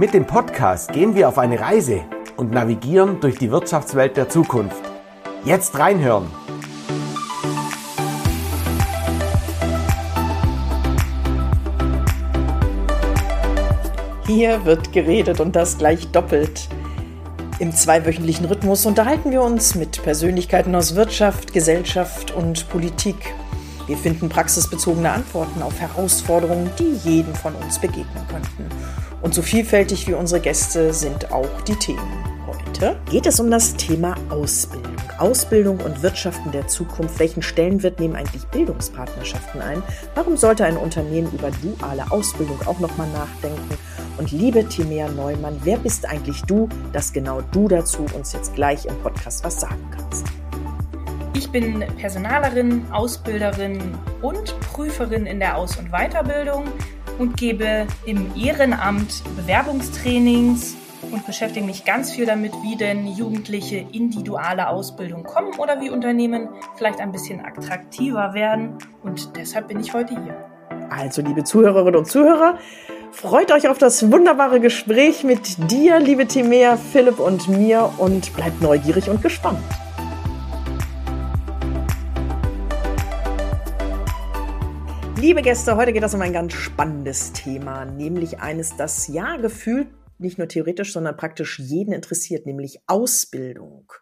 Mit dem Podcast gehen wir auf eine Reise und navigieren durch die Wirtschaftswelt der Zukunft. Jetzt reinhören! Hier wird geredet und das gleich doppelt. Im zweiwöchentlichen Rhythmus unterhalten wir uns mit Persönlichkeiten aus Wirtschaft, Gesellschaft und Politik. Wir finden praxisbezogene Antworten auf Herausforderungen, die jedem von uns begegnen könnten. Und so vielfältig wie unsere Gäste sind auch die Themen. Heute geht es um das Thema Ausbildung. Ausbildung und Wirtschaften der Zukunft. Welchen Stellenwert nehmen eigentlich Bildungspartnerschaften ein? Warum sollte ein Unternehmen über duale Ausbildung auch nochmal nachdenken? Und liebe Timea Neumann, wer bist eigentlich du, dass genau du dazu uns jetzt gleich im Podcast was sagen kannst? Ich bin Personalerin, Ausbilderin und Prüferin in der Aus- und Weiterbildung und gebe im Ehrenamt Bewerbungstrainings und beschäftige mich ganz viel damit, wie denn Jugendliche in die duale Ausbildung kommen oder wie Unternehmen vielleicht ein bisschen attraktiver werden. Und deshalb bin ich heute hier. Also, liebe Zuhörerinnen und Zuhörer, Freut euch auf das wunderbare Gespräch mit dir, liebe Timea, Philipp und mir und bleibt neugierig und gespannt. Liebe Gäste, heute geht es um ein ganz spannendes Thema, nämlich eines, das ja gefühlt nicht nur theoretisch, sondern praktisch jeden interessiert, nämlich Ausbildung.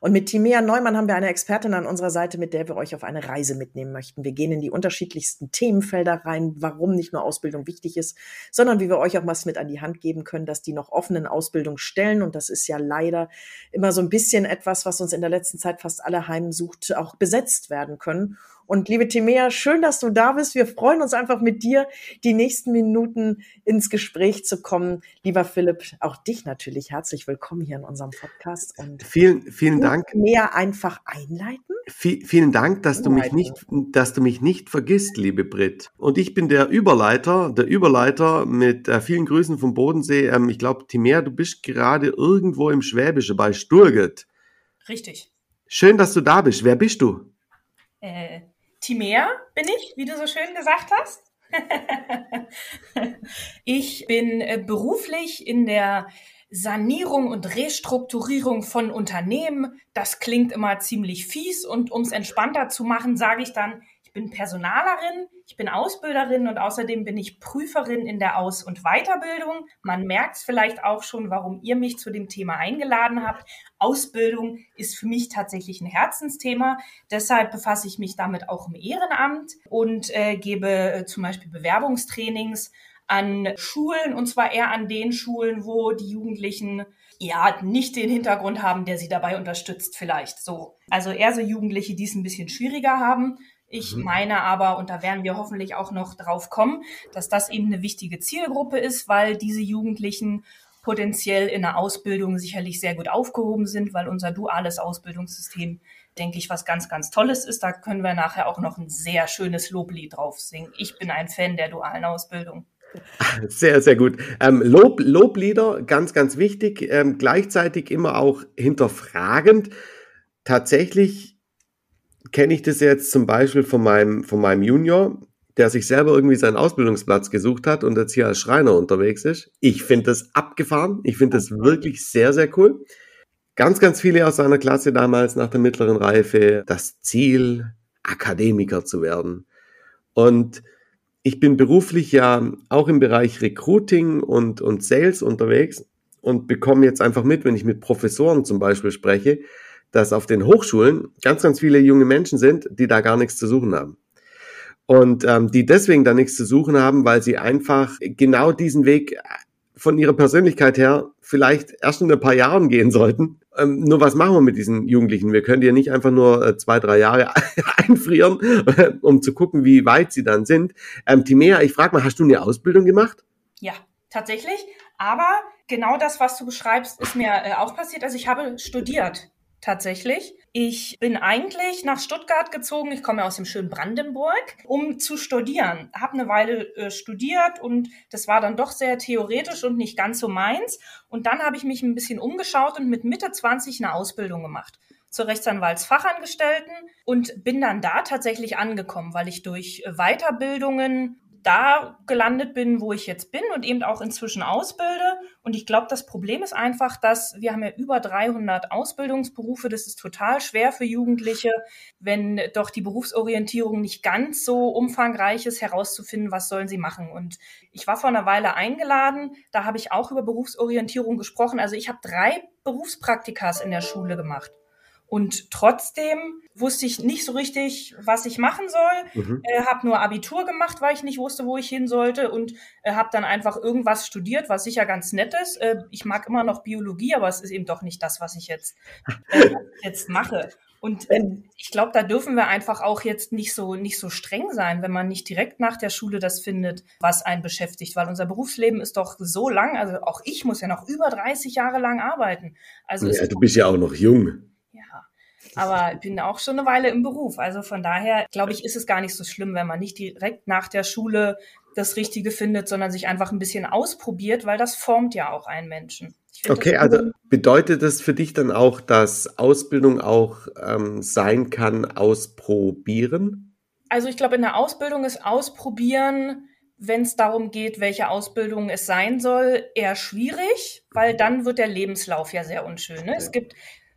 Und mit Timea Neumann haben wir eine Expertin an unserer Seite, mit der wir euch auf eine Reise mitnehmen möchten. Wir gehen in die unterschiedlichsten Themenfelder rein, warum nicht nur Ausbildung wichtig ist, sondern wie wir euch auch was mit an die Hand geben können, dass die noch offenen Ausbildungsstellen, und das ist ja leider immer so ein bisschen etwas, was uns in der letzten Zeit fast alle heimsucht, auch besetzt werden können. Und liebe Timea, schön, dass du da bist. Wir freuen uns einfach mit dir, die nächsten Minuten ins Gespräch zu kommen. Lieber Philipp, auch dich natürlich herzlich willkommen hier in unserem Podcast. Und vielen, vielen Dank. Mehr einfach einleiten. V vielen Dank, dass du mich nicht, dass du mich nicht vergisst, liebe Brit. Und ich bin der Überleiter, der Überleiter mit äh, vielen Grüßen vom Bodensee. Ähm, ich glaube, Timea, du bist gerade irgendwo im Schwäbische bei Sturget. Richtig. Schön, dass du da bist. Wer bist du? Äh, Timea bin ich, wie du so schön gesagt hast. ich bin äh, beruflich in der Sanierung und Restrukturierung von Unternehmen. Das klingt immer ziemlich fies und um es entspannter zu machen, sage ich dann, bin Personalerin, ich bin Ausbilderin und außerdem bin ich Prüferin in der Aus- und Weiterbildung. Man merkt es vielleicht auch schon, warum ihr mich zu dem Thema eingeladen habt. Ausbildung ist für mich tatsächlich ein Herzensthema. Deshalb befasse ich mich damit auch im Ehrenamt und äh, gebe äh, zum Beispiel Bewerbungstrainings an Schulen und zwar eher an den Schulen, wo die Jugendlichen ja nicht den Hintergrund haben, der sie dabei unterstützt, vielleicht so. Also eher so Jugendliche, die es ein bisschen schwieriger haben. Ich mhm. meine aber, und da werden wir hoffentlich auch noch drauf kommen, dass das eben eine wichtige Zielgruppe ist, weil diese Jugendlichen potenziell in der Ausbildung sicherlich sehr gut aufgehoben sind, weil unser duales Ausbildungssystem, denke ich, was ganz, ganz Tolles ist. Da können wir nachher auch noch ein sehr schönes Loblied drauf singen. Ich bin ein Fan der dualen Ausbildung. Sehr, sehr gut. Ähm, Lob, Loblieder, ganz, ganz wichtig, ähm, gleichzeitig immer auch hinterfragend. Tatsächlich kenne ich das jetzt zum Beispiel von meinem, von meinem Junior, der sich selber irgendwie seinen Ausbildungsplatz gesucht hat und jetzt hier als Schreiner unterwegs ist. Ich finde das abgefahren. Ich finde das wirklich sehr, sehr cool. Ganz, ganz viele aus seiner Klasse damals nach der mittleren Reife das Ziel, Akademiker zu werden. Und ich bin beruflich ja auch im Bereich Recruiting und, und Sales unterwegs und bekomme jetzt einfach mit, wenn ich mit Professoren zum Beispiel spreche, dass auf den Hochschulen ganz, ganz viele junge Menschen sind, die da gar nichts zu suchen haben. Und ähm, die deswegen da nichts zu suchen haben, weil sie einfach genau diesen Weg von ihrer Persönlichkeit her vielleicht erst in ein paar Jahren gehen sollten. Ähm, nur was machen wir mit diesen Jugendlichen? Wir können die ja nicht einfach nur äh, zwei, drei Jahre einfrieren, um zu gucken, wie weit sie dann sind. Ähm, Timea, ich frage mal, hast du eine Ausbildung gemacht? Ja, tatsächlich. Aber genau das, was du beschreibst, ist mir äh, auch passiert. Also ich habe studiert tatsächlich. Ich bin eigentlich nach Stuttgart gezogen, ich komme aus dem schönen Brandenburg, um zu studieren. Habe eine Weile äh, studiert und das war dann doch sehr theoretisch und nicht ganz so meins. Und dann habe ich mich ein bisschen umgeschaut und mit Mitte 20 eine Ausbildung gemacht zur Rechtsanwaltsfachangestellten und bin dann da tatsächlich angekommen, weil ich durch Weiterbildungen da gelandet bin, wo ich jetzt bin und eben auch inzwischen ausbilde Und ich glaube, das Problem ist einfach, dass wir haben ja über 300 Ausbildungsberufe. Das ist total schwer für Jugendliche, wenn doch die Berufsorientierung nicht ganz so umfangreich ist, herauszufinden, was sollen sie machen. Und ich war vor einer Weile eingeladen. Da habe ich auch über Berufsorientierung gesprochen. Also ich habe drei Berufspraktikas in der Schule gemacht. Und trotzdem wusste ich nicht so richtig, was ich machen soll. Mhm. Äh, habe nur Abitur gemacht, weil ich nicht wusste, wo ich hin sollte und äh, habe dann einfach irgendwas studiert, was sicher ganz nett ist. Äh, ich mag immer noch Biologie, aber es ist eben doch nicht das, was ich jetzt, äh, jetzt mache. Und ich glaube, da dürfen wir einfach auch jetzt nicht so, nicht so streng sein, wenn man nicht direkt nach der Schule das findet, was einen beschäftigt, weil unser Berufsleben ist doch so lang. Also auch ich muss ja noch über 30 Jahre lang arbeiten. Also ja, du bist ja auch noch jung aber bin auch schon eine Weile im Beruf. Also von daher, glaube ich, ist es gar nicht so schlimm, wenn man nicht direkt nach der Schule das Richtige findet, sondern sich einfach ein bisschen ausprobiert, weil das formt ja auch einen Menschen. Okay, also bedeutet das für dich dann auch, dass Ausbildung auch ähm, sein kann, ausprobieren? Also ich glaube, in der Ausbildung ist Ausprobieren, wenn es darum geht, welche Ausbildung es sein soll, eher schwierig, weil dann wird der Lebenslauf ja sehr unschön. Ne? Es gibt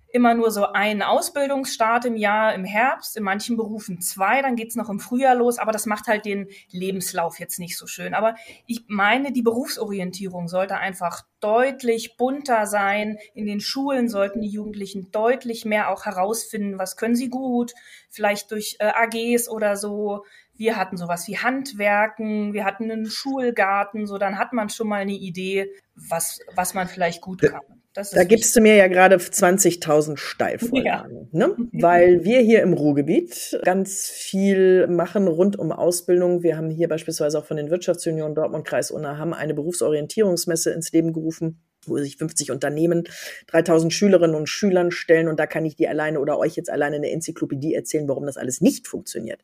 immer nur so einen Ausbildungsstart im Jahr im Herbst, in manchen Berufen zwei, dann geht's noch im Frühjahr los, aber das macht halt den Lebenslauf jetzt nicht so schön. Aber ich meine, die Berufsorientierung sollte einfach deutlich bunter sein. In den Schulen sollten die Jugendlichen deutlich mehr auch herausfinden, was können sie gut, vielleicht durch äh, AGs oder so. Wir hatten sowas wie Handwerken, wir hatten einen Schulgarten, so dann hat man schon mal eine Idee, was, was man vielleicht gut kann da gibst du mir ja gerade 20.000 Steilvorlagen, ja. ne? weil wir hier im Ruhrgebiet ganz viel machen rund um Ausbildung. Wir haben hier beispielsweise auch von den Wirtschaftsunion Dortmund Kreis Unna haben eine Berufsorientierungsmesse ins Leben gerufen wo sich 50 Unternehmen, 3000 Schülerinnen und Schülern stellen und da kann ich dir alleine oder euch jetzt alleine eine Enzyklopädie erzählen, warum das alles nicht funktioniert.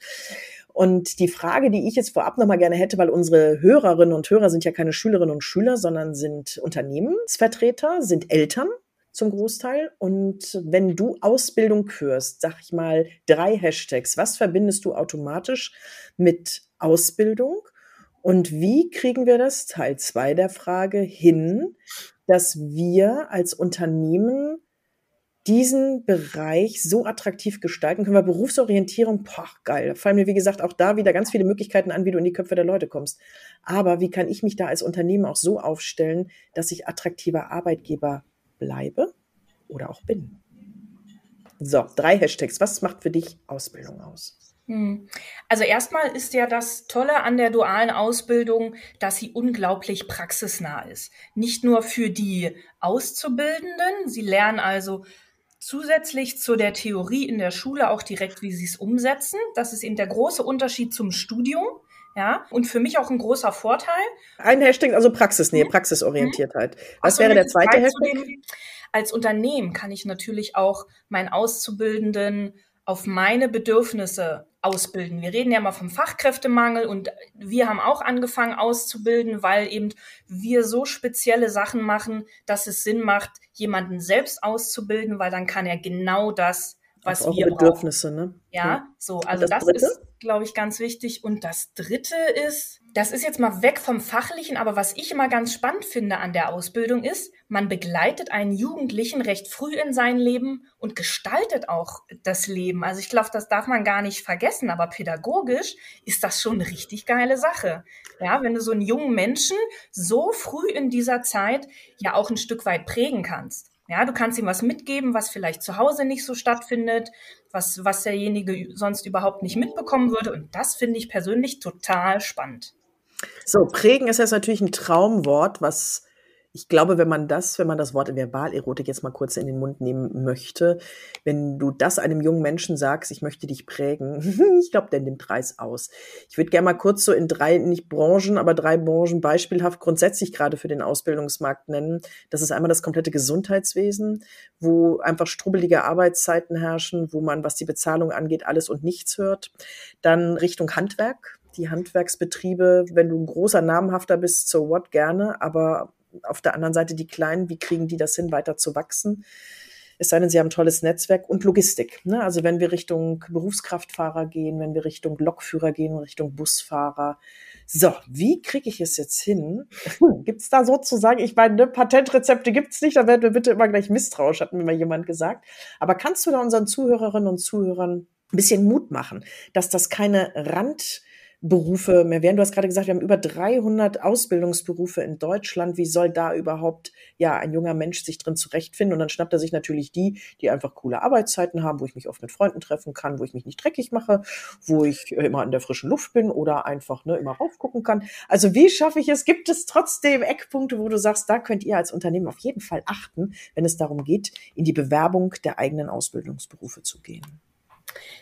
Und die Frage, die ich jetzt vorab nochmal gerne hätte, weil unsere Hörerinnen und Hörer sind ja keine Schülerinnen und Schüler, sondern sind Unternehmensvertreter, sind Eltern zum Großteil. Und wenn du Ausbildung hörst, sag ich mal drei Hashtags, was verbindest du automatisch mit Ausbildung? Und wie kriegen wir das, Teil zwei der Frage, hin, dass wir als Unternehmen diesen Bereich so attraktiv gestalten können. wir Berufsorientierung, boah, geil. Da fallen mir, wie gesagt, auch da wieder ganz viele Möglichkeiten an, wie du in die Köpfe der Leute kommst. Aber wie kann ich mich da als Unternehmen auch so aufstellen, dass ich attraktiver Arbeitgeber bleibe oder auch bin? So, drei Hashtags. Was macht für dich Ausbildung aus? Hm. Also erstmal ist ja das Tolle an der dualen Ausbildung, dass sie unglaublich praxisnah ist. Nicht nur für die Auszubildenden, sie lernen also zusätzlich zu der Theorie in der Schule auch direkt, wie sie es umsetzen. Das ist eben der große Unterschied zum Studium. Ja, und für mich auch ein großer Vorteil. Ein Hashtag, also Praxisnähe, mhm. Praxisorientiertheit. Was wäre der zweite Hashtag? Als Unternehmen kann ich natürlich auch meinen Auszubildenden auf meine Bedürfnisse ausbilden. Wir reden ja mal vom Fachkräftemangel und wir haben auch angefangen auszubilden, weil eben wir so spezielle Sachen machen, dass es Sinn macht, jemanden selbst auszubilden, weil dann kann er genau das, was wir Bedürfnisse, brauchen. ne? Ja, so, also das, das ist, glaube ich, ganz wichtig. Und das dritte ist, das ist jetzt mal weg vom Fachlichen, aber was ich immer ganz spannend finde an der Ausbildung ist, man begleitet einen Jugendlichen recht früh in sein Leben und gestaltet auch das Leben. Also ich glaube, das darf man gar nicht vergessen, aber pädagogisch ist das schon eine richtig geile Sache. Ja, wenn du so einen jungen Menschen so früh in dieser Zeit ja auch ein Stück weit prägen kannst. Ja, du kannst ihm was mitgeben, was vielleicht zu Hause nicht so stattfindet, was, was derjenige sonst überhaupt nicht mitbekommen würde. Und das finde ich persönlich total spannend. So, prägen ist jetzt natürlich ein Traumwort, was ich glaube, wenn man das, wenn man das Wort Verbalerotik jetzt mal kurz in den Mund nehmen möchte, wenn du das einem jungen Menschen sagst, ich möchte dich prägen, ich glaube, der nimmt Reis aus. Ich würde gerne mal kurz so in drei, nicht Branchen, aber drei Branchen beispielhaft grundsätzlich gerade für den Ausbildungsmarkt nennen. Das ist einmal das komplette Gesundheitswesen, wo einfach strubbelige Arbeitszeiten herrschen, wo man, was die Bezahlung angeht, alles und nichts hört. Dann Richtung Handwerk, die Handwerksbetriebe, wenn du ein großer Namhafter bist, so what gerne, aber auf der anderen Seite die Kleinen, wie kriegen die das hin, weiter zu wachsen? Es sei denn, sie haben ein tolles Netzwerk und Logistik. Ne? Also wenn wir Richtung Berufskraftfahrer gehen, wenn wir Richtung Lokführer gehen, Richtung Busfahrer, So, wie kriege ich es jetzt hin? gibt's da sozusagen, ich meine, ne, Patentrezepte gibt's nicht, da werden wir bitte immer gleich misstrauisch, hat mir mal jemand gesagt. Aber kannst du da unseren Zuhörerinnen und Zuhörern ein bisschen Mut machen, dass das keine Rand Berufe mehr werden. Du hast gerade gesagt, wir haben über 300 Ausbildungsberufe in Deutschland. Wie soll da überhaupt ja ein junger Mensch sich drin zurechtfinden? Und dann schnappt er sich natürlich die, die einfach coole Arbeitszeiten haben, wo ich mich oft mit Freunden treffen kann, wo ich mich nicht dreckig mache, wo ich immer in der frischen Luft bin oder einfach ne, immer raufgucken kann. Also wie schaffe ich es? Gibt es trotzdem Eckpunkte, wo du sagst, da könnt ihr als Unternehmen auf jeden Fall achten, wenn es darum geht, in die Bewerbung der eigenen Ausbildungsberufe zu gehen?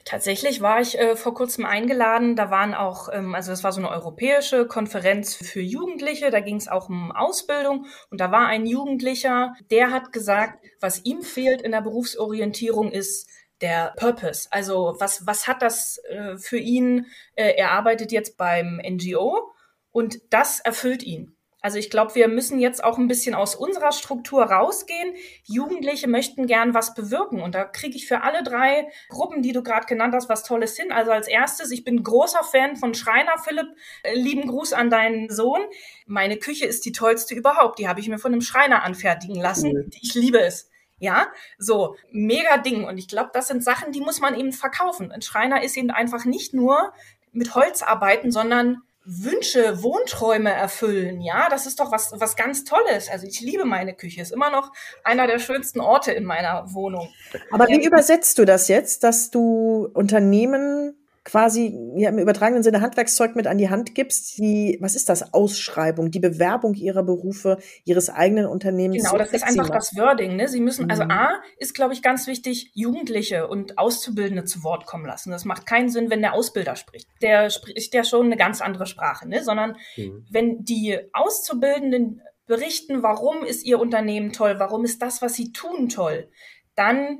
Tatsächlich war ich äh, vor kurzem eingeladen. Da waren auch, ähm, also das war so eine europäische Konferenz für Jugendliche. Da ging es auch um Ausbildung. Und da war ein Jugendlicher, der hat gesagt, was ihm fehlt in der Berufsorientierung ist der Purpose. Also was, was hat das äh, für ihn? Äh, er arbeitet jetzt beim NGO und das erfüllt ihn. Also ich glaube, wir müssen jetzt auch ein bisschen aus unserer Struktur rausgehen. Jugendliche möchten gern was bewirken und da kriege ich für alle drei Gruppen, die du gerade genannt hast, was Tolles hin. Also als erstes, ich bin großer Fan von Schreiner Philipp. Äh, lieben Gruß an deinen Sohn. Meine Küche ist die tollste überhaupt. Die habe ich mir von einem Schreiner anfertigen lassen. Mhm. Ich liebe es. Ja, so mega Ding. Und ich glaube, das sind Sachen, die muss man eben verkaufen. Ein Schreiner ist eben einfach nicht nur mit Holz arbeiten, sondern Wünsche, Wohnträume erfüllen, ja, das ist doch was, was ganz Tolles. Also ich liebe meine Küche, ist immer noch einer der schönsten Orte in meiner Wohnung. Aber wie übersetzt du das jetzt, dass du Unternehmen quasi ja, im übertragenen Sinne Handwerkszeug mit an die Hand gibst, die, was ist das, Ausschreibung, die Bewerbung ihrer Berufe, ihres eigenen Unternehmens. Genau, das ist einfach das Wording. Ne? Sie müssen, also mhm. A ist, glaube ich, ganz wichtig, Jugendliche und Auszubildende zu Wort kommen lassen. Das macht keinen Sinn, wenn der Ausbilder spricht. Der spricht ja schon eine ganz andere Sprache, ne? sondern mhm. wenn die Auszubildenden berichten, warum ist ihr Unternehmen toll, warum ist das, was sie tun, toll, dann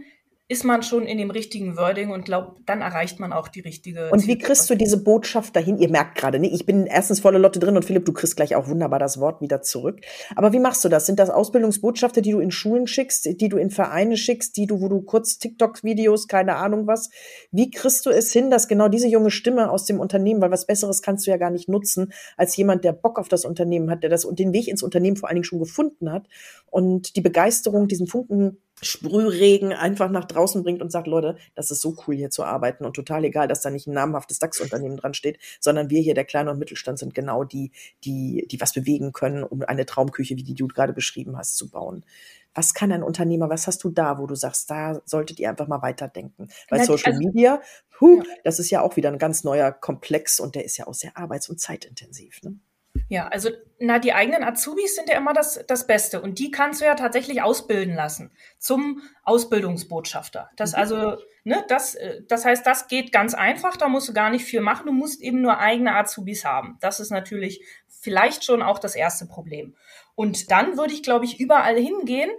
ist man schon in dem richtigen Wording und glaube, dann erreicht man auch die richtige. Und wie kriegst du diese Botschaft dahin? Ihr merkt gerade, ne? ich bin erstens volle Lotte drin und Philipp, du kriegst gleich auch wunderbar das Wort wieder zurück. Aber wie machst du das? Sind das Ausbildungsbotschafter, die du in Schulen schickst, die du in Vereine schickst, die du, wo du kurz TikTok-Videos, keine Ahnung was? Wie kriegst du es hin, dass genau diese junge Stimme aus dem Unternehmen, weil was Besseres kannst du ja gar nicht nutzen, als jemand, der Bock auf das Unternehmen hat, der das und den Weg ins Unternehmen vor allen Dingen schon gefunden hat und die Begeisterung, diesen Funken Sprühregen einfach nach draußen bringt und sagt, Leute, das ist so cool hier zu arbeiten und total egal, dass da nicht ein namhaftes DAX-Unternehmen dran steht, sondern wir hier, der Kleine und Mittelstand, sind genau die, die, die was bewegen können, um eine Traumküche, wie die du gerade beschrieben hast, zu bauen. Was kann ein Unternehmer, was hast du da, wo du sagst, da solltet ihr einfach mal weiterdenken? Weil Na, Social also, Media, huh, ja. das ist ja auch wieder ein ganz neuer Komplex und der ist ja auch sehr arbeits- und zeitintensiv. Ne? Ja, also na, die eigenen Azubis sind ja immer das, das Beste und die kannst du ja tatsächlich ausbilden lassen zum Ausbildungsbotschafter. Das mhm. also, ne, das, äh, das heißt, das geht ganz einfach, da musst du gar nicht viel machen, du musst eben nur eigene Azubis haben. Das ist natürlich vielleicht schon auch das erste Problem. Und dann würde ich, glaube ich, überall hingehen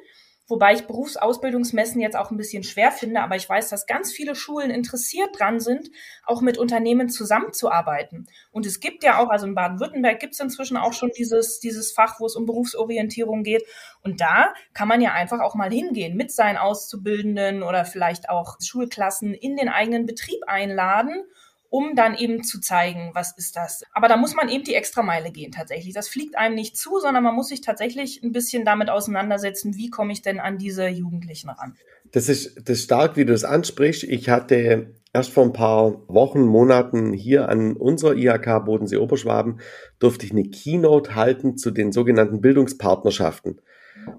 Wobei ich Berufsausbildungsmessen jetzt auch ein bisschen schwer finde, aber ich weiß, dass ganz viele Schulen interessiert dran sind, auch mit Unternehmen zusammenzuarbeiten. Und es gibt ja auch, also in Baden-Württemberg gibt es inzwischen auch schon dieses, dieses Fach, wo es um Berufsorientierung geht. Und da kann man ja einfach auch mal hingehen, mit seinen Auszubildenden oder vielleicht auch Schulklassen in den eigenen Betrieb einladen um dann eben zu zeigen, was ist das. Aber da muss man eben die Extrameile gehen tatsächlich. Das fliegt einem nicht zu, sondern man muss sich tatsächlich ein bisschen damit auseinandersetzen, wie komme ich denn an diese Jugendlichen ran. Das ist, das ist stark, wie du es ansprichst. Ich hatte erst vor ein paar Wochen, Monaten hier an unserer IHK Bodensee Oberschwaben durfte ich eine Keynote halten zu den sogenannten Bildungspartnerschaften,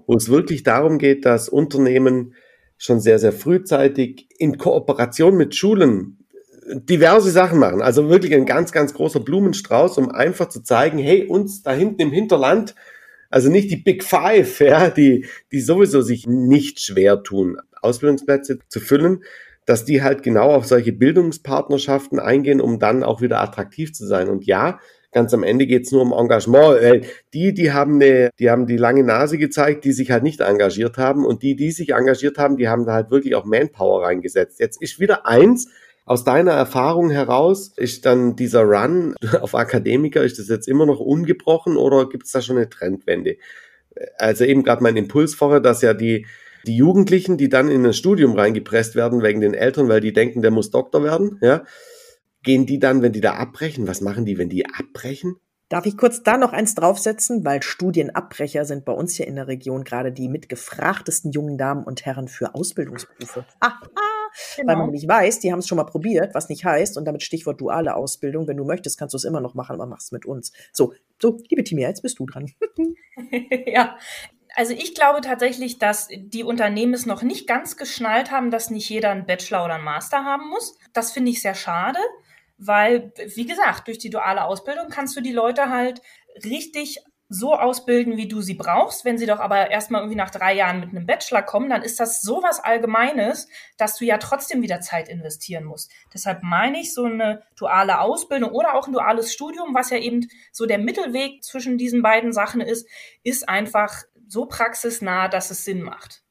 wo es wirklich darum geht, dass Unternehmen schon sehr, sehr frühzeitig in Kooperation mit Schulen diverse Sachen machen. Also wirklich ein ganz, ganz großer Blumenstrauß, um einfach zu zeigen, hey, uns da hinten im Hinterland, also nicht die Big Five, ja, die, die sowieso sich nicht schwer tun, Ausbildungsplätze zu füllen, dass die halt genau auf solche Bildungspartnerschaften eingehen, um dann auch wieder attraktiv zu sein. Und ja, ganz am Ende geht's nur um Engagement. Die, die haben eine, die haben die lange Nase gezeigt, die sich halt nicht engagiert haben. Und die, die sich engagiert haben, die haben da halt wirklich auch Manpower reingesetzt. Jetzt ist wieder eins, aus deiner Erfahrung heraus, ist dann dieser Run auf Akademiker, ist das jetzt immer noch ungebrochen oder gibt es da schon eine Trendwende? Also eben gerade mein Impuls vorher, dass ja die, die Jugendlichen, die dann in ein Studium reingepresst werden wegen den Eltern, weil die denken, der muss Doktor werden, ja, gehen die dann, wenn die da abbrechen, was machen die, wenn die abbrechen? Darf ich kurz da noch eins draufsetzen, weil Studienabbrecher sind bei uns hier in der Region gerade die mitgefrachtesten jungen Damen und Herren für Ausbildungsberufe. Ah, ah, genau. Weil man nicht weiß, die haben es schon mal probiert, was nicht heißt, und damit Stichwort duale Ausbildung. Wenn du möchtest, kannst du es immer noch machen, aber mach es mit uns. So, so, liebe Timia, jetzt bist du dran. ja, also ich glaube tatsächlich, dass die Unternehmen es noch nicht ganz geschnallt haben, dass nicht jeder einen Bachelor oder einen Master haben muss. Das finde ich sehr schade weil, wie gesagt, durch die duale Ausbildung kannst du die Leute halt richtig so ausbilden, wie du sie brauchst. Wenn sie doch aber erstmal irgendwie nach drei Jahren mit einem Bachelor kommen, dann ist das so was Allgemeines, dass du ja trotzdem wieder Zeit investieren musst. Deshalb meine ich, so eine duale Ausbildung oder auch ein duales Studium, was ja eben so der Mittelweg zwischen diesen beiden Sachen ist, ist einfach so praxisnah, dass es Sinn macht.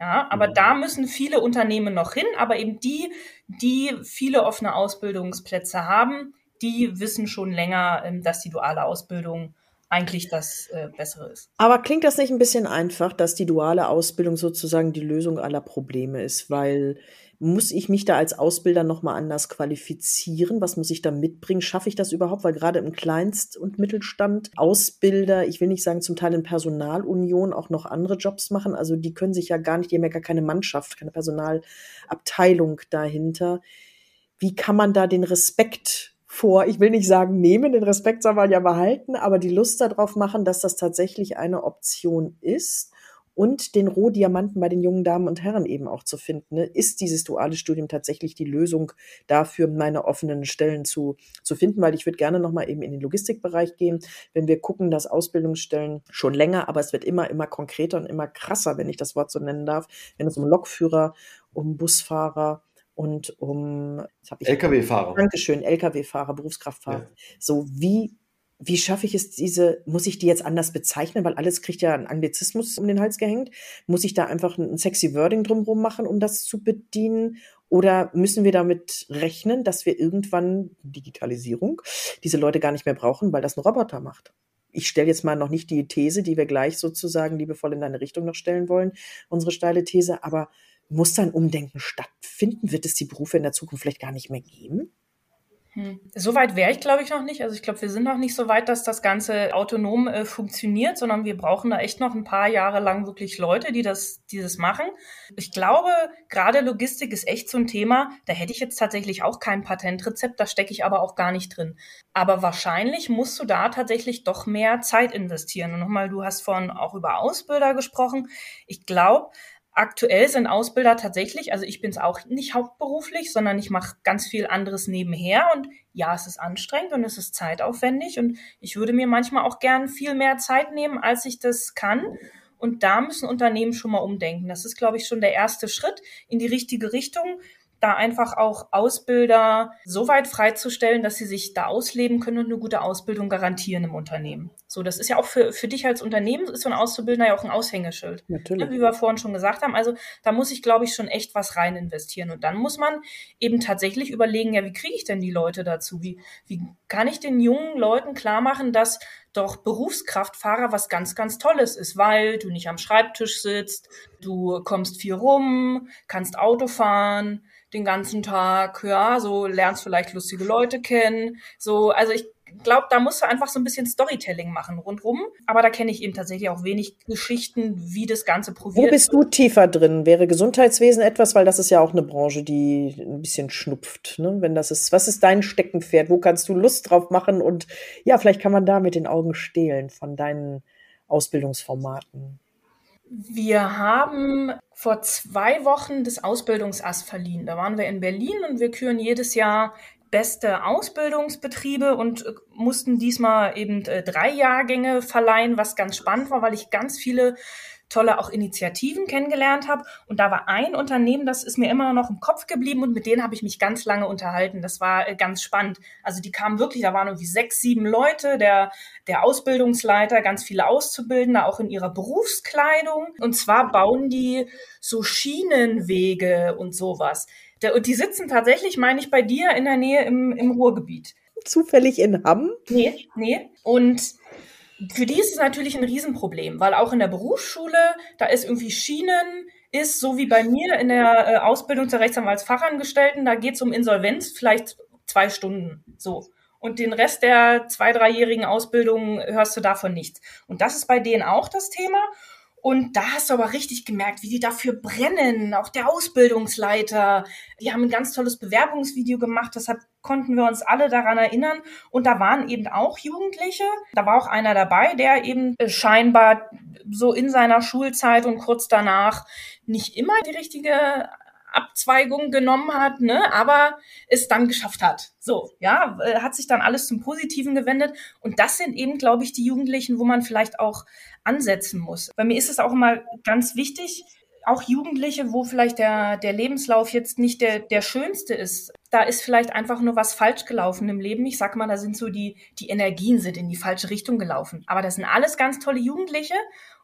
Ja, aber mhm. da müssen viele Unternehmen noch hin, aber eben die, die viele offene Ausbildungsplätze haben, die wissen schon länger, ähm, dass die duale Ausbildung eigentlich das äh, Bessere ist. Aber klingt das nicht ein bisschen einfach, dass die duale Ausbildung sozusagen die Lösung aller Probleme ist? Weil muss ich mich da als Ausbilder nochmal anders qualifizieren? Was muss ich da mitbringen? Schaffe ich das überhaupt? Weil gerade im Kleinst- und Mittelstand Ausbilder, ich will nicht sagen zum Teil in Personalunion, auch noch andere Jobs machen. Also die können sich ja gar nicht, die haben ja gar keine Mannschaft, keine Personalabteilung dahinter. Wie kann man da den Respekt vor, ich will nicht sagen nehmen, den Respekt soll man ja behalten, aber die Lust darauf machen, dass das tatsächlich eine Option ist und den Rohdiamanten bei den jungen Damen und Herren eben auch zu finden. Ne? Ist dieses duale Studium tatsächlich die Lösung dafür, meine offenen Stellen zu, zu finden? Weil ich würde gerne nochmal eben in den Logistikbereich gehen. Wenn wir gucken, dass Ausbildungsstellen schon länger, aber es wird immer, immer konkreter und immer krasser, wenn ich das Wort so nennen darf, wenn es um Lokführer, um Busfahrer, und um Lkw-Fahrer. Dankeschön, Lkw-Fahrer, Berufskraftfahrer. Ja. So wie wie schaffe ich es, diese, muss ich die jetzt anders bezeichnen, weil alles kriegt ja einen Anglizismus um den Hals gehängt? Muss ich da einfach ein sexy Wording drumherum machen, um das zu bedienen? Oder müssen wir damit rechnen, dass wir irgendwann Digitalisierung diese Leute gar nicht mehr brauchen, weil das ein Roboter macht? Ich stelle jetzt mal noch nicht die These, die wir gleich sozusagen liebevoll in deine Richtung noch stellen wollen, unsere steile These, aber muss dann Umdenken stattfinden? Wird es die Berufe in der Zukunft vielleicht gar nicht mehr geben? Hm. So weit wäre ich, glaube ich, noch nicht. Also ich glaube, wir sind noch nicht so weit, dass das Ganze autonom äh, funktioniert, sondern wir brauchen da echt noch ein paar Jahre lang wirklich Leute, die das, dieses machen. Ich glaube, gerade Logistik ist echt so ein Thema. Da hätte ich jetzt tatsächlich auch kein Patentrezept, da stecke ich aber auch gar nicht drin. Aber wahrscheinlich musst du da tatsächlich doch mehr Zeit investieren. Und nochmal, du hast vorhin auch über Ausbilder gesprochen. Ich glaube, aktuell sind Ausbilder tatsächlich, also ich bin es auch nicht hauptberuflich, sondern ich mache ganz viel anderes nebenher und ja, es ist anstrengend und es ist zeitaufwendig und ich würde mir manchmal auch gern viel mehr Zeit nehmen, als ich das kann. Und da müssen Unternehmen schon mal umdenken. Das ist, glaube ich, schon der erste Schritt in die richtige Richtung da einfach auch Ausbilder so weit freizustellen, dass sie sich da ausleben können und eine gute Ausbildung garantieren im Unternehmen. So, das ist ja auch für, für dich als Unternehmen, ist so ein Auszubildender ja auch ein Aushängeschild. Natürlich. Wie wir vorhin schon gesagt haben. Also da muss ich, glaube ich, schon echt was rein investieren. Und dann muss man eben tatsächlich überlegen, ja, wie kriege ich denn die Leute dazu? Wie, wie kann ich den jungen Leuten klar machen, dass doch Berufskraftfahrer was ganz, ganz Tolles ist, weil du nicht am Schreibtisch sitzt, du kommst viel rum, kannst Auto fahren, den ganzen Tag, ja, so lernst vielleicht lustige Leute kennen. So, also ich glaube, da musst du einfach so ein bisschen Storytelling machen rundrum. Aber da kenne ich eben tatsächlich auch wenig Geschichten, wie das Ganze probiert. Wo bist du tiefer drin? Wäre Gesundheitswesen etwas, weil das ist ja auch eine Branche, die ein bisschen schnupft. Ne? Wenn das ist, was ist dein Steckenpferd? Wo kannst du Lust drauf machen? Und ja, vielleicht kann man da mit den Augen stehlen von deinen Ausbildungsformaten. Wir haben vor zwei Wochen das Ausbildungsass verliehen. Da waren wir in Berlin und wir küren jedes Jahr beste Ausbildungsbetriebe und äh, mussten diesmal eben äh, drei Jahrgänge verleihen, was ganz spannend war, weil ich ganz viele tolle auch Initiativen kennengelernt habe. Und da war ein Unternehmen, das ist mir immer noch im Kopf geblieben und mit denen habe ich mich ganz lange unterhalten. Das war äh, ganz spannend. Also die kamen wirklich, da waren irgendwie sechs, sieben Leute, der, der Ausbildungsleiter, ganz viele Auszubildende, auch in ihrer Berufskleidung. Und zwar bauen die so Schienenwege und sowas. Und die sitzen tatsächlich, meine ich, bei dir in der Nähe im, im Ruhrgebiet. Zufällig in Hamm? Nee, nee. Und für die ist es natürlich ein Riesenproblem, weil auch in der Berufsschule, da ist irgendwie Schienen, ist so wie bei mir in der äh, Ausbildung zur Rechtsanwaltsfachangestellten, da geht es um Insolvenz, vielleicht zwei Stunden so. und den Rest der zwei, dreijährigen Ausbildung hörst du davon nichts. Und das ist bei denen auch das Thema. Und da hast du aber richtig gemerkt, wie die dafür brennen. Auch der Ausbildungsleiter. Die haben ein ganz tolles Bewerbungsvideo gemacht. Deshalb konnten wir uns alle daran erinnern. Und da waren eben auch Jugendliche. Da war auch einer dabei, der eben äh, scheinbar so in seiner Schulzeit und kurz danach nicht immer die richtige Abzweigung genommen hat, ne, aber es dann geschafft hat. So, ja, äh, hat sich dann alles zum Positiven gewendet. Und das sind eben, glaube ich, die Jugendlichen, wo man vielleicht auch ansetzen muss. Bei mir ist es auch immer ganz wichtig, auch Jugendliche, wo vielleicht der, der Lebenslauf jetzt nicht der, der schönste ist. Da ist vielleicht einfach nur was falsch gelaufen im Leben. Ich sag mal, da sind so die, die Energien sind in die falsche Richtung gelaufen. Aber das sind alles ganz tolle Jugendliche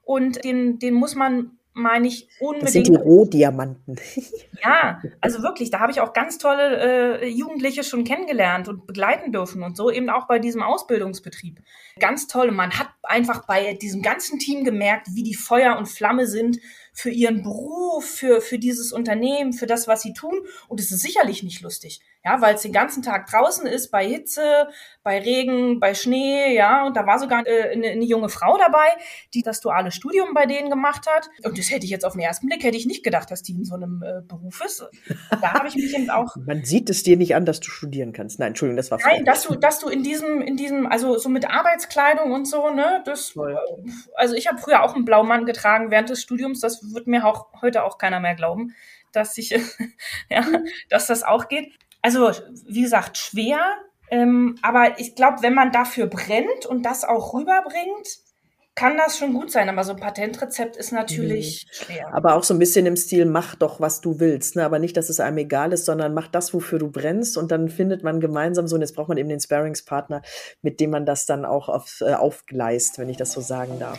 und den, den muss man meine ich unbedingt. Das sind die Rohdiamanten. ja, also wirklich, da habe ich auch ganz tolle äh, Jugendliche schon kennengelernt und begleiten dürfen und so eben auch bei diesem Ausbildungsbetrieb. Ganz toll. man hat einfach bei diesem ganzen Team gemerkt, wie die Feuer und Flamme sind für ihren Beruf, für, für dieses Unternehmen, für das, was sie tun. Und es ist sicherlich nicht lustig. Ja, weil es den ganzen Tag draußen ist, bei Hitze, bei Regen, bei Schnee, ja. Und da war sogar äh, eine, eine junge Frau dabei, die das duale Studium bei denen gemacht hat. Und das hätte ich jetzt auf den ersten Blick, hätte ich nicht gedacht, dass die in so einem äh, Beruf ist. Da habe ich mich eben auch. Man sieht es dir nicht an, dass du studieren kannst. Nein, Entschuldigung, das war Nein, dass du, dass du in diesem, in diesem, also so mit Arbeitskleidung und so, ne, das, äh, also ich habe früher auch einen Blaumann getragen während des Studiums, das wird mir auch heute auch keiner mehr glauben, dass ich, ja, dass das auch geht also wie gesagt, schwer. Ähm, aber ich glaube, wenn man dafür brennt und das auch rüberbringt, kann das schon gut sein, aber so ein Patentrezept ist natürlich mhm. schwer. Aber auch so ein bisschen im Stil, mach doch, was du willst. Ne? Aber nicht, dass es einem egal ist, sondern mach das, wofür du brennst. Und dann findet man gemeinsam so, und jetzt braucht man eben den Sparringspartner, mit dem man das dann auch auf, äh, aufgleist, wenn ich das so sagen darf.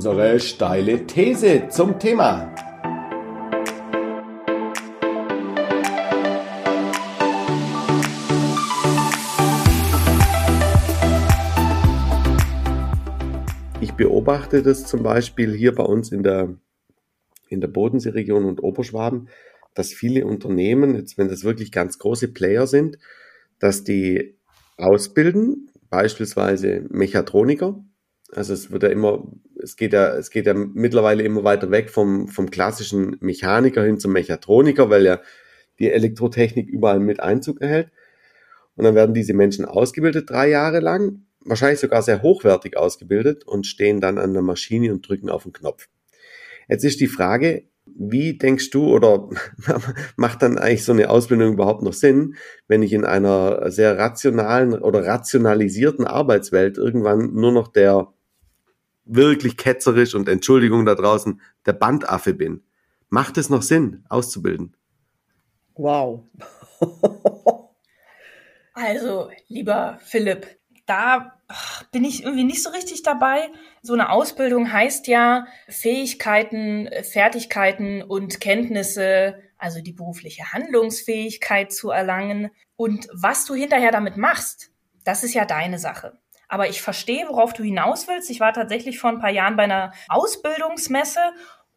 Unsere steile These zum Thema. Ich beobachte das zum Beispiel hier bei uns in der, in der Bodenseeregion und Oberschwaben, dass viele Unternehmen, jetzt wenn das wirklich ganz große Player sind, dass die ausbilden, beispielsweise Mechatroniker, also es wird ja immer, es geht ja, es geht ja mittlerweile immer weiter weg vom, vom klassischen Mechaniker hin zum Mechatroniker, weil ja die Elektrotechnik überall mit Einzug erhält. Und dann werden diese Menschen ausgebildet drei Jahre lang, wahrscheinlich sogar sehr hochwertig ausgebildet und stehen dann an der Maschine und drücken auf den Knopf. Jetzt ist die Frage, wie denkst du oder macht dann eigentlich so eine Ausbildung überhaupt noch Sinn, wenn ich in einer sehr rationalen oder rationalisierten Arbeitswelt irgendwann nur noch der wirklich ketzerisch und Entschuldigung da draußen, der Bandaffe bin. Macht es noch Sinn, auszubilden? Wow. also, lieber Philipp, da bin ich irgendwie nicht so richtig dabei. So eine Ausbildung heißt ja Fähigkeiten, Fertigkeiten und Kenntnisse, also die berufliche Handlungsfähigkeit zu erlangen. Und was du hinterher damit machst, das ist ja deine Sache. Aber ich verstehe, worauf du hinaus willst. Ich war tatsächlich vor ein paar Jahren bei einer Ausbildungsmesse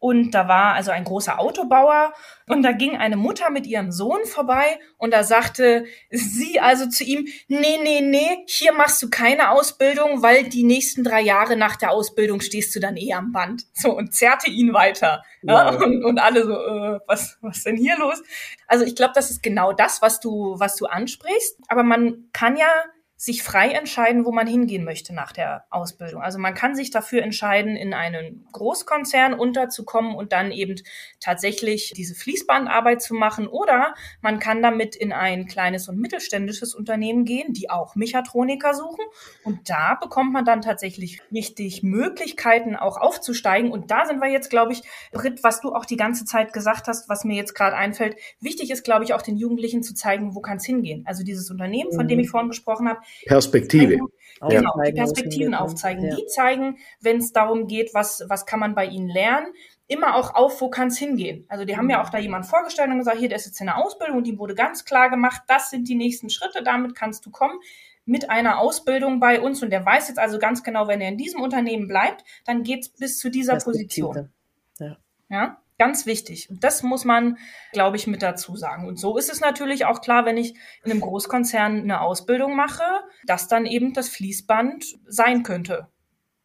und da war also ein großer Autobauer und da ging eine Mutter mit ihrem Sohn vorbei und da sagte sie also zu ihm, nee, nee, nee, hier machst du keine Ausbildung, weil die nächsten drei Jahre nach der Ausbildung stehst du dann eh am Band. So und zerrte ihn weiter. Wow. Ja, und, und alle so, äh, was, was denn hier los? Also ich glaube, das ist genau das, was du, was du ansprichst. Aber man kann ja sich frei entscheiden, wo man hingehen möchte nach der Ausbildung. Also man kann sich dafür entscheiden, in einen Großkonzern unterzukommen und dann eben tatsächlich diese Fließbandarbeit zu machen. Oder man kann damit in ein kleines und mittelständisches Unternehmen gehen, die auch Mechatroniker suchen. Und da bekommt man dann tatsächlich richtig Möglichkeiten auch aufzusteigen. Und da sind wir jetzt, glaube ich, Britt, was du auch die ganze Zeit gesagt hast, was mir jetzt gerade einfällt, wichtig ist, glaube ich, auch den Jugendlichen zu zeigen, wo kann es hingehen. Also dieses Unternehmen, von dem ich vorhin gesprochen habe, Perspektive. Genau, die Perspektiven aufzeigen. Ja. Die zeigen, wenn es darum geht, was, was kann man bei ihnen lernen, immer auch auf, wo kann es hingehen. Also die haben ja auch da jemand vorgestellt und gesagt, hier, der ist jetzt in der Ausbildung und die wurde ganz klar gemacht, das sind die nächsten Schritte, damit kannst du kommen mit einer Ausbildung bei uns und der weiß jetzt also ganz genau, wenn er in diesem Unternehmen bleibt, dann geht es bis zu dieser Position. Ja. ja. Ganz wichtig. Und das muss man, glaube ich, mit dazu sagen. Und so ist es natürlich auch klar, wenn ich in einem Großkonzern eine Ausbildung mache, dass dann eben das Fließband sein könnte.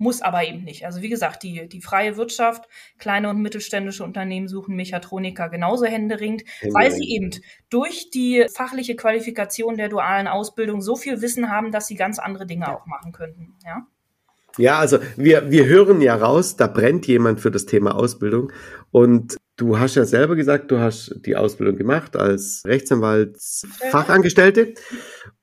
Muss aber eben nicht. Also wie gesagt, die, die freie Wirtschaft, kleine und mittelständische Unternehmen suchen Mechatroniker genauso händeringend, Händeringend. weil sie eben durch die fachliche Qualifikation der dualen Ausbildung so viel Wissen haben, dass sie ganz andere Dinge auch machen könnten. Ja? Ja, also wir, wir hören ja raus, da brennt jemand für das Thema Ausbildung. Und du hast ja selber gesagt, du hast die Ausbildung gemacht als Rechtsanwaltsfachangestellte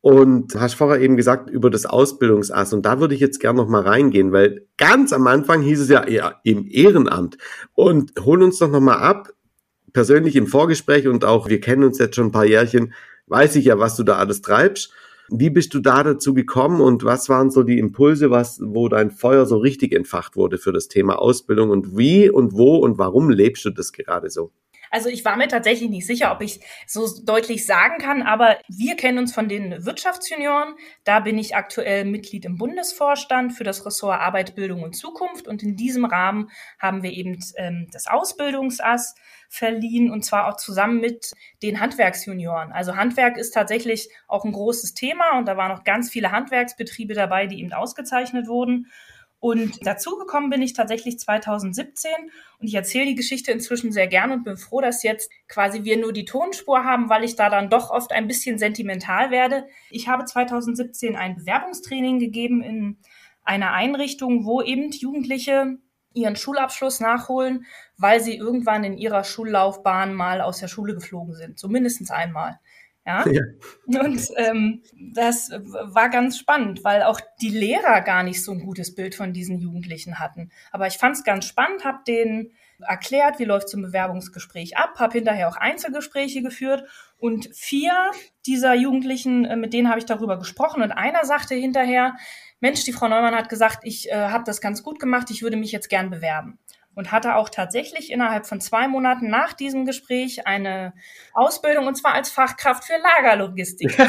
und hast vorher eben gesagt über das Ausbildungsass. Und da würde ich jetzt gerne noch mal reingehen, weil ganz am Anfang hieß es ja, ja im Ehrenamt. Und hol uns doch noch mal ab, persönlich im Vorgespräch und auch, wir kennen uns jetzt schon ein paar Jährchen, weiß ich ja, was du da alles treibst. Wie bist du da dazu gekommen und was waren so die Impulse, was, wo dein Feuer so richtig entfacht wurde für das Thema Ausbildung und wie und wo und warum lebst du das gerade so? Also ich war mir tatsächlich nicht sicher, ob ich so deutlich sagen kann, aber wir kennen uns von den Wirtschaftsjunioren. Da bin ich aktuell Mitglied im Bundesvorstand für das Ressort Arbeit, Bildung und Zukunft. Und in diesem Rahmen haben wir eben ähm, das Ausbildungsass verliehen und zwar auch zusammen mit den Handwerksjunioren. Also Handwerk ist tatsächlich auch ein großes Thema und da waren noch ganz viele Handwerksbetriebe dabei, die eben ausgezeichnet wurden. Und dazugekommen bin ich tatsächlich 2017 und ich erzähle die Geschichte inzwischen sehr gern und bin froh, dass jetzt quasi wir nur die Tonspur haben, weil ich da dann doch oft ein bisschen sentimental werde. Ich habe 2017 ein Bewerbungstraining gegeben in einer Einrichtung, wo eben Jugendliche ihren Schulabschluss nachholen, weil sie irgendwann in ihrer Schullaufbahn mal aus der Schule geflogen sind, so mindestens einmal. Ja. ja. Und ähm, das war ganz spannend, weil auch die Lehrer gar nicht so ein gutes Bild von diesen Jugendlichen hatten. Aber ich fand es ganz spannend, habe denen erklärt, wie läuft so ein Bewerbungsgespräch ab, habe hinterher auch Einzelgespräche geführt und vier dieser Jugendlichen, äh, mit denen habe ich darüber gesprochen und einer sagte hinterher, Mensch, die Frau Neumann hat gesagt, ich äh, habe das ganz gut gemacht, ich würde mich jetzt gern bewerben. Und hatte auch tatsächlich innerhalb von zwei Monaten nach diesem Gespräch eine Ausbildung, und zwar als Fachkraft für Lagerlogistik.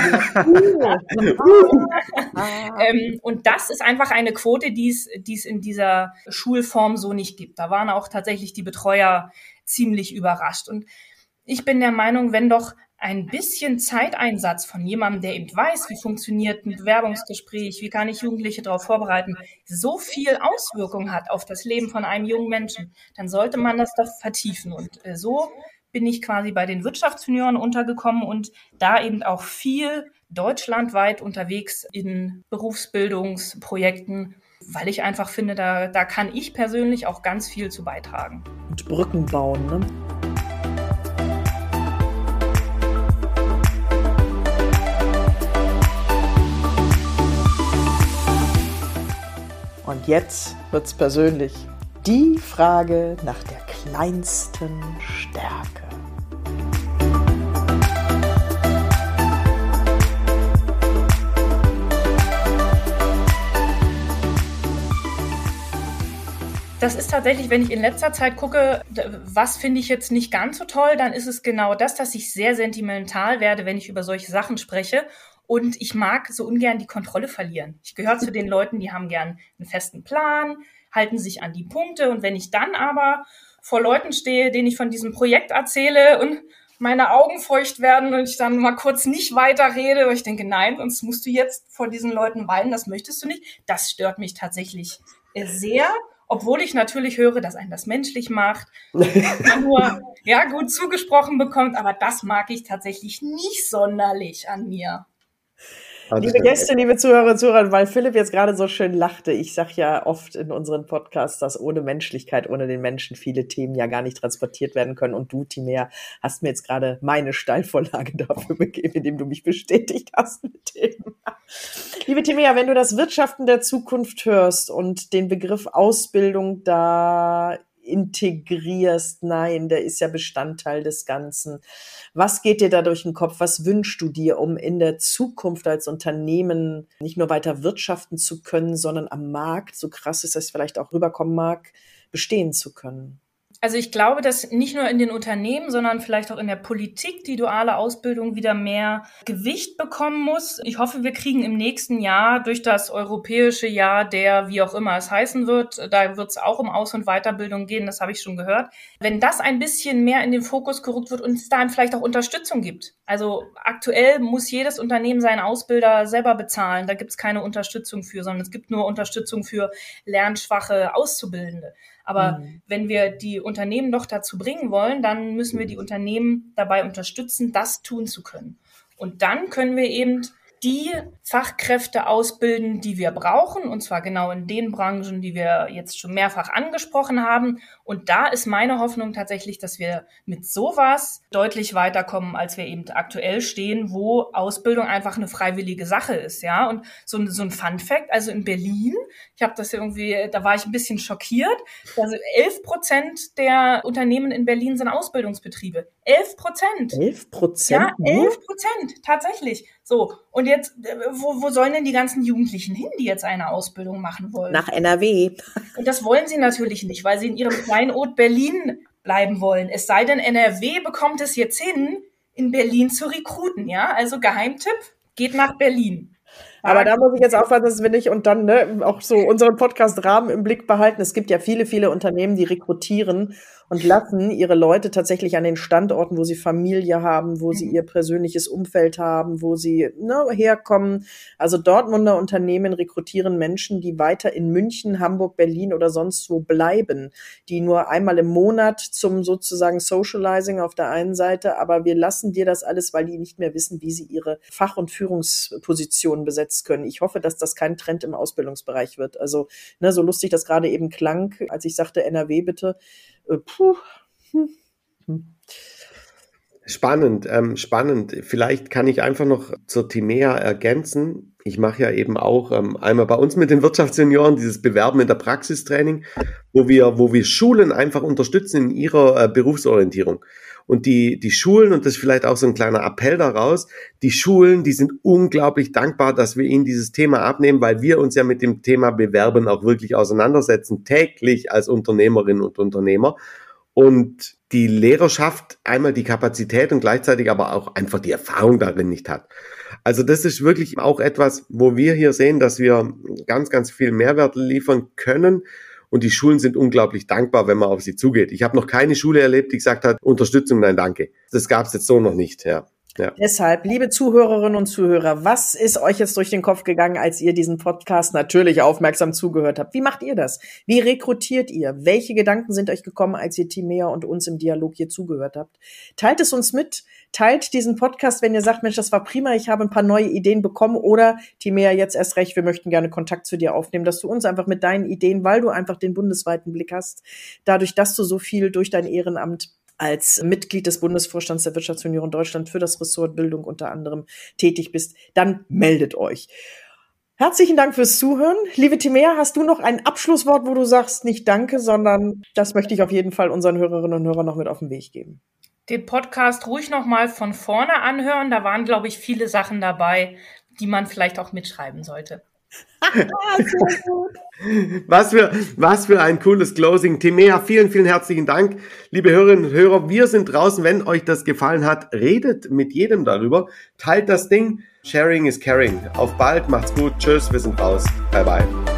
ähm, und das ist einfach eine Quote, die es in dieser Schulform so nicht gibt. Da waren auch tatsächlich die Betreuer ziemlich überrascht. Und ich bin der Meinung, wenn doch ein bisschen Zeiteinsatz von jemandem, der eben weiß, wie funktioniert ein Bewerbungsgespräch, wie kann ich Jugendliche darauf vorbereiten, so viel Auswirkung hat auf das Leben von einem jungen Menschen, dann sollte man das doch vertiefen. Und äh, so bin ich quasi bei den Wirtschaftsjunioren untergekommen und da eben auch viel deutschlandweit unterwegs in Berufsbildungsprojekten, weil ich einfach finde, da, da kann ich persönlich auch ganz viel zu beitragen. Und Brücken bauen, ne? Jetzt wird's persönlich. Die Frage nach der kleinsten Stärke. Das ist tatsächlich, wenn ich in letzter Zeit gucke, was finde ich jetzt nicht ganz so toll, dann ist es genau das, dass ich sehr sentimental werde, wenn ich über solche Sachen spreche und ich mag so ungern die Kontrolle verlieren. Ich gehöre zu den Leuten, die haben gern einen festen Plan, halten sich an die Punkte. Und wenn ich dann aber vor Leuten stehe, denen ich von diesem Projekt erzähle und meine Augen feucht werden und ich dann mal kurz nicht weiterrede, weil ich denke, nein, sonst musst du jetzt vor diesen Leuten weinen, das möchtest du nicht. Das stört mich tatsächlich sehr, obwohl ich natürlich höre, dass einen das menschlich macht, man nur ja gut zugesprochen bekommt, aber das mag ich tatsächlich nicht sonderlich an mir. Liebe Gäste, liebe Zuhörer und Zuhörer, weil Philipp jetzt gerade so schön lachte, ich sage ja oft in unseren Podcasts, dass ohne Menschlichkeit, ohne den Menschen viele Themen ja gar nicht transportiert werden können. Und du, Timea, hast mir jetzt gerade meine Steilvorlage dafür gegeben, indem du mich bestätigt hast mit dem. Liebe Timea, wenn du das Wirtschaften der Zukunft hörst und den Begriff Ausbildung da integrierst. Nein, der ist ja Bestandteil des Ganzen. Was geht dir da durch den Kopf? Was wünschst du dir, um in der Zukunft als Unternehmen nicht nur weiter wirtschaften zu können, sondern am Markt, so krass ist das vielleicht auch rüberkommen mag, bestehen zu können? Also ich glaube, dass nicht nur in den Unternehmen, sondern vielleicht auch in der Politik die duale Ausbildung wieder mehr Gewicht bekommen muss. Ich hoffe, wir kriegen im nächsten Jahr durch das europäische Jahr der, wie auch immer es heißen wird, da wird es auch um Aus- und Weiterbildung gehen, das habe ich schon gehört. Wenn das ein bisschen mehr in den Fokus gerückt wird und es da vielleicht auch Unterstützung gibt. Also aktuell muss jedes Unternehmen seinen Ausbilder selber bezahlen. Da gibt es keine Unterstützung für, sondern es gibt nur Unterstützung für lernschwache Auszubildende. Aber mhm. wenn wir die Unternehmen doch dazu bringen wollen, dann müssen wir die Unternehmen dabei unterstützen, das tun zu können. Und dann können wir eben die Fachkräfte ausbilden, die wir brauchen, und zwar genau in den Branchen, die wir jetzt schon mehrfach angesprochen haben. Und da ist meine Hoffnung tatsächlich, dass wir mit sowas deutlich weiterkommen, als wir eben aktuell stehen, wo Ausbildung einfach eine freiwillige Sache ist, ja. Und so, so ein Fun Fact, also in Berlin, ich habe das irgendwie, da war ich ein bisschen schockiert. Also elf Prozent der Unternehmen in Berlin sind Ausbildungsbetriebe. Elf Prozent. Elf Prozent? Ja, elf Prozent, tatsächlich. So, und jetzt, äh, wo, wo sollen denn die ganzen Jugendlichen hin, die jetzt eine Ausbildung machen wollen? Nach NRW. Und das wollen sie natürlich nicht, weil sie in ihrem Kleinod Berlin bleiben wollen. Es sei denn, NRW bekommt es jetzt hin, in Berlin zu rekruten, ja? Also Geheimtipp, geht nach Berlin. Aber da muss ich jetzt aufpassen, dass wir nicht und dann ne, auch so unseren Podcast-Rahmen im Blick behalten. Es gibt ja viele, viele Unternehmen, die rekrutieren und lassen ihre Leute tatsächlich an den Standorten, wo sie Familie haben, wo sie mhm. ihr persönliches Umfeld haben, wo sie ne, herkommen. Also Dortmunder Unternehmen rekrutieren Menschen, die weiter in München, Hamburg, Berlin oder sonst wo bleiben, die nur einmal im Monat zum sozusagen Socializing auf der einen Seite, aber wir lassen dir das alles, weil die nicht mehr wissen, wie sie ihre Fach- und Führungspositionen besetzen können. Ich hoffe, dass das kein Trend im Ausbildungsbereich wird. Also ne, so lustig das gerade eben klang, als ich sagte NRW bitte, puh. Hm. Hm. Spannend, ähm, spannend. Vielleicht kann ich einfach noch zur Timea ergänzen. Ich mache ja eben auch ähm, einmal bei uns mit den Wirtschaftssenioren dieses Bewerben in der Praxistraining, wo wir, wo wir Schulen einfach unterstützen in ihrer äh, Berufsorientierung. Und die, die Schulen, und das ist vielleicht auch so ein kleiner Appell daraus, die Schulen, die sind unglaublich dankbar, dass wir ihnen dieses Thema abnehmen, weil wir uns ja mit dem Thema Bewerben auch wirklich auseinandersetzen, täglich als Unternehmerinnen und Unternehmer. Und die Lehrerschaft einmal die Kapazität und gleichzeitig aber auch einfach die Erfahrung darin nicht hat. Also das ist wirklich auch etwas, wo wir hier sehen, dass wir ganz, ganz viel Mehrwert liefern können und die Schulen sind unglaublich dankbar, wenn man auf sie zugeht. Ich habe noch keine Schule erlebt, die gesagt hat, Unterstützung, nein, danke. Das gab es jetzt so noch nicht, ja. Ja. Deshalb, liebe Zuhörerinnen und Zuhörer, was ist euch jetzt durch den Kopf gegangen, als ihr diesen Podcast natürlich aufmerksam zugehört habt? Wie macht ihr das? Wie rekrutiert ihr? Welche Gedanken sind euch gekommen, als ihr Timea und uns im Dialog hier zugehört habt? Teilt es uns mit. Teilt diesen Podcast, wenn ihr sagt, Mensch, das war prima, ich habe ein paar neue Ideen bekommen oder Timea jetzt erst recht, wir möchten gerne Kontakt zu dir aufnehmen, dass du uns einfach mit deinen Ideen, weil du einfach den bundesweiten Blick hast, dadurch, dass du so viel durch dein Ehrenamt als Mitglied des Bundesvorstands der Wirtschaftsunion Deutschland für das Ressort Bildung unter anderem tätig bist, dann meldet euch. Herzlichen Dank fürs Zuhören. Liebe Timea, hast du noch ein Abschlusswort, wo du sagst, nicht danke, sondern das möchte ich auf jeden Fall unseren Hörerinnen und Hörern noch mit auf den Weg geben. Den Podcast ruhig nochmal von vorne anhören. Da waren, glaube ich, viele Sachen dabei, die man vielleicht auch mitschreiben sollte. Was, für, was für ein cooles Closing. Timea, vielen, vielen herzlichen Dank. Liebe Hörerinnen und Hörer, wir sind draußen. Wenn euch das gefallen hat, redet mit jedem darüber. Teilt das Ding. Sharing is caring. Auf bald, macht's gut. Tschüss, wir sind raus. Bye, bye.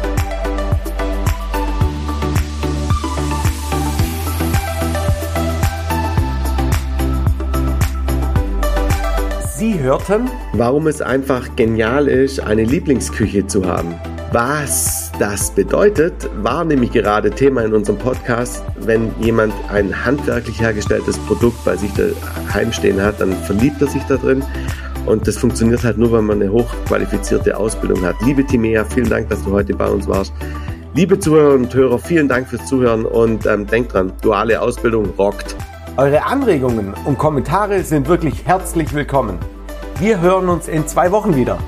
Sie hörten, warum es einfach genial ist, eine Lieblingsküche zu haben. Was das bedeutet, war nämlich gerade Thema in unserem Podcast. Wenn jemand ein handwerklich hergestelltes Produkt bei sich daheim stehen hat, dann verliebt er sich da drin. Und das funktioniert halt nur, wenn man eine hochqualifizierte Ausbildung hat. Liebe Timea, vielen Dank, dass du heute bei uns warst. Liebe Zuhörerinnen und Hörer, vielen Dank fürs Zuhören und ähm, denkt dran, duale Ausbildung rockt. Eure Anregungen und Kommentare sind wirklich herzlich willkommen. Wir hören uns in zwei Wochen wieder.